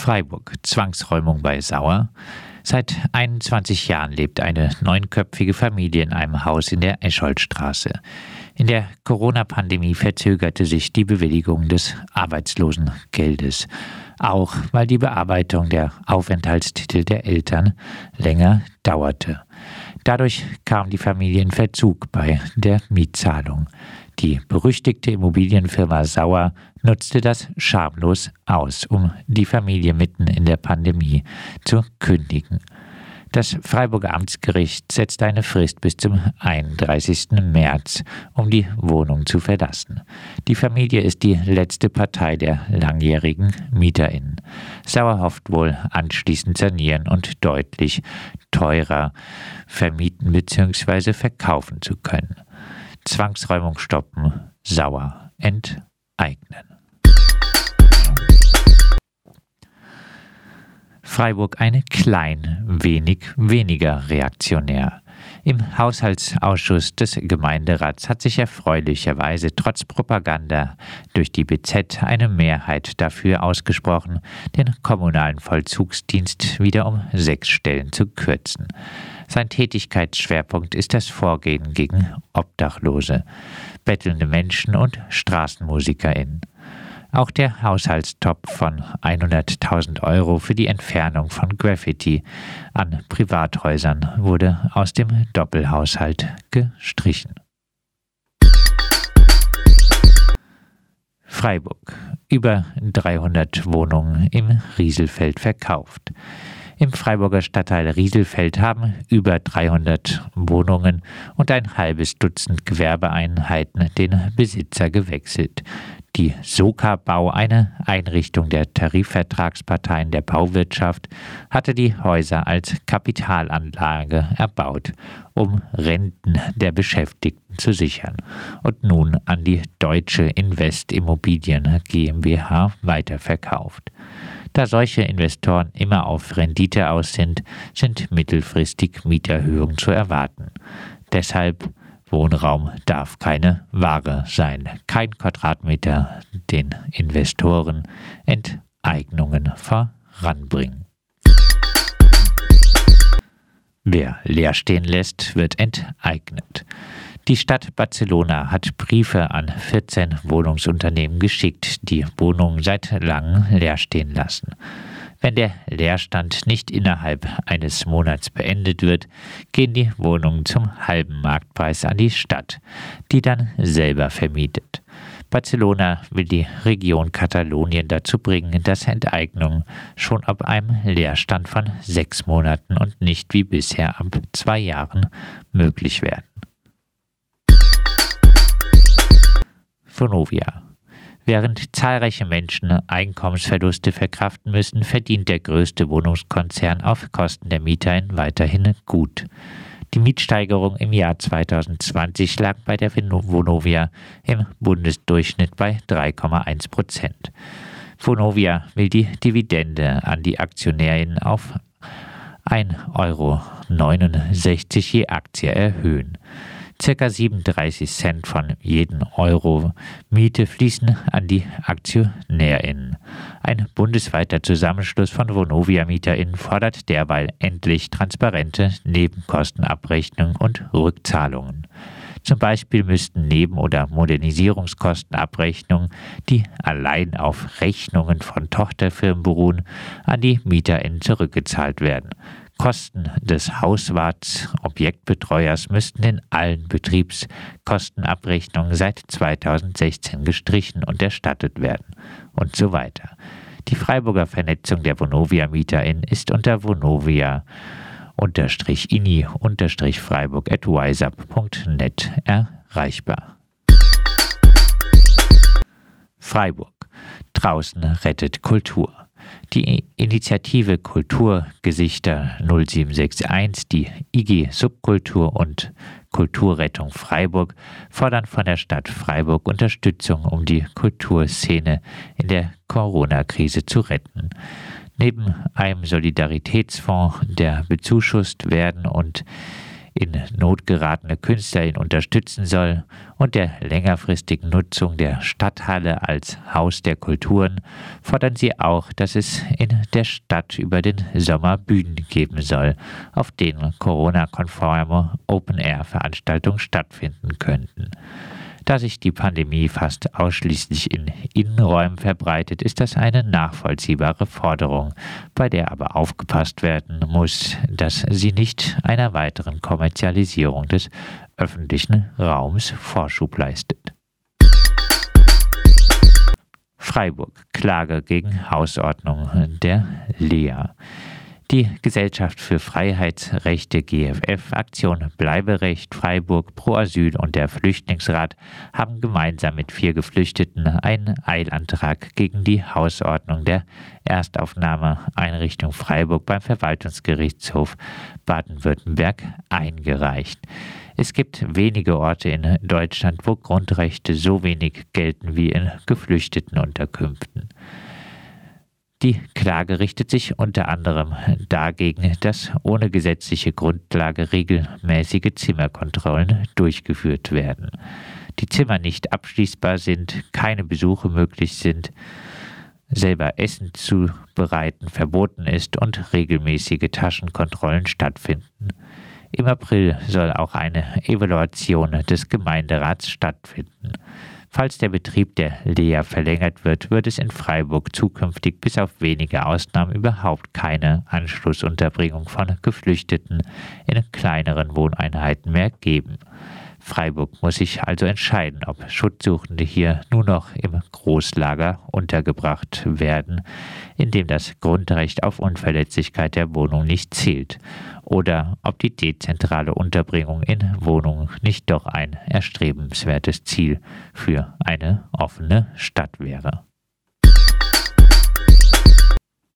Freiburg. Zwangsräumung bei Sauer. Seit 21 Jahren lebt eine neunköpfige Familie in einem Haus in der Escholtstraße. In der Corona-Pandemie verzögerte sich die Bewilligung des Arbeitslosengeldes, auch weil die Bearbeitung der Aufenthaltstitel der Eltern länger dauerte. Dadurch kam die Familie in Verzug bei der Mietzahlung. Die berüchtigte Immobilienfirma Sauer nutzte das schamlos aus, um die Familie mitten in der Pandemie zu kündigen. Das Freiburger Amtsgericht setzte eine Frist bis zum 31. März, um die Wohnung zu verlassen. Die Familie ist die letzte Partei der langjährigen MieterInnen. Sauer hofft wohl anschließend sanieren und deutlich teurer vermieten bzw. verkaufen zu können. Zwangsräumung stoppen, Sauer enteignen. Freiburg eine klein wenig weniger reaktionär. Im Haushaltsausschuss des Gemeinderats hat sich erfreulicherweise trotz Propaganda durch die BZ eine Mehrheit dafür ausgesprochen, den kommunalen Vollzugsdienst wieder um sechs Stellen zu kürzen. Sein Tätigkeitsschwerpunkt ist das Vorgehen gegen Obdachlose, bettelnde Menschen und StraßenmusikerInnen. Auch der Haushaltstopf von 100.000 Euro für die Entfernung von Graffiti an Privathäusern wurde aus dem Doppelhaushalt gestrichen. Freiburg. Über 300 Wohnungen im Rieselfeld verkauft. Im Freiburger Stadtteil Rieselfeld haben über 300 Wohnungen und ein halbes Dutzend Gewerbeeinheiten den Besitzer gewechselt. Die Soka Bau, eine Einrichtung der Tarifvertragsparteien der Bauwirtschaft, hatte die Häuser als Kapitalanlage erbaut, um Renten der Beschäftigten zu sichern und nun an die Deutsche Invest Immobilien GmbH weiterverkauft. Da solche Investoren immer auf Rendite aus sind, sind mittelfristig Mieterhöhungen zu erwarten. Deshalb Wohnraum darf keine Ware sein. Kein Quadratmeter den Investoren Enteignungen voranbringen. Wer leer stehen lässt, wird enteignet. Die Stadt Barcelona hat Briefe an 14 Wohnungsunternehmen geschickt, die Wohnungen seit langem leer stehen lassen. Wenn der Leerstand nicht innerhalb eines Monats beendet wird, gehen die Wohnungen zum halben Marktpreis an die Stadt, die dann selber vermietet. Barcelona will die Region Katalonien dazu bringen, dass Enteignungen schon ab einem Leerstand von sechs Monaten und nicht wie bisher ab zwei Jahren möglich werden. Vonovia Während zahlreiche Menschen Einkommensverluste verkraften müssen, verdient der größte Wohnungskonzern auf Kosten der Mieter weiterhin gut. Die Mietsteigerung im Jahr 2020 lag bei der Vonovia im Bundesdurchschnitt bei 3,1 Prozent. Vonovia will die Dividende an die Aktionärinnen auf 1,69 Euro je Aktie erhöhen. Circa 37 Cent von jedem Euro Miete fließen an die AktionärInnen. Ein bundesweiter Zusammenschluss von Vonovia-MieterInnen fordert derweil endlich transparente Nebenkostenabrechnungen und Rückzahlungen. Zum Beispiel müssten Neben- oder Modernisierungskostenabrechnungen, die allein auf Rechnungen von Tochterfirmen beruhen, an die MieterInnen zurückgezahlt werden. Kosten des Hauswarts, Objektbetreuers müssten in allen Betriebskostenabrechnungen seit 2016 gestrichen und erstattet werden und so weiter. Die Freiburger Vernetzung der Vonovia-MieterInnen ist unter Vonovia ini freiburg at wiseup.net erreichbar. Freiburg. Draußen rettet Kultur. Die Initiative Kulturgesichter 0761, die IG Subkultur und Kulturrettung Freiburg fordern von der Stadt Freiburg Unterstützung, um die Kulturszene in der Corona-Krise zu retten. Neben einem Solidaritätsfonds, der bezuschusst werden und in Not geratene Künstler ihn unterstützen soll und der längerfristigen Nutzung der Stadthalle als Haus der Kulturen fordern sie auch, dass es in der Stadt über den Sommer Bühnen geben soll, auf denen Corona-konforme Open-Air-Veranstaltungen stattfinden könnten. Da sich die Pandemie fast ausschließlich in Innenräumen verbreitet, ist das eine nachvollziehbare Forderung, bei der aber aufgepasst werden muss, dass sie nicht einer weiteren Kommerzialisierung des öffentlichen Raums Vorschub leistet. Freiburg Klage gegen Hausordnung der Lea. Die Gesellschaft für Freiheitsrechte GFF, Aktion Bleiberecht Freiburg Pro Asyl und der Flüchtlingsrat haben gemeinsam mit vier Geflüchteten einen Eilantrag gegen die Hausordnung der Erstaufnahmeeinrichtung Freiburg beim Verwaltungsgerichtshof Baden-Württemberg eingereicht. Es gibt wenige Orte in Deutschland, wo Grundrechte so wenig gelten wie in Geflüchtetenunterkünften. Die Klage richtet sich unter anderem dagegen, dass ohne gesetzliche Grundlage regelmäßige Zimmerkontrollen durchgeführt werden. Die Zimmer nicht abschließbar sind, keine Besuche möglich sind, selber Essen zu bereiten verboten ist und regelmäßige Taschenkontrollen stattfinden. Im April soll auch eine Evaluation des Gemeinderats stattfinden. Falls der Betrieb der Lea verlängert wird, wird es in Freiburg zukünftig bis auf wenige Ausnahmen überhaupt keine Anschlussunterbringung von Geflüchteten in kleineren Wohneinheiten mehr geben. Freiburg muss sich also entscheiden, ob Schutzsuchende hier nur noch im Großlager untergebracht werden, in dem das Grundrecht auf Unverletzlichkeit der Wohnung nicht zählt, oder ob die dezentrale Unterbringung in Wohnungen nicht doch ein erstrebenswertes Ziel für eine offene Stadt wäre.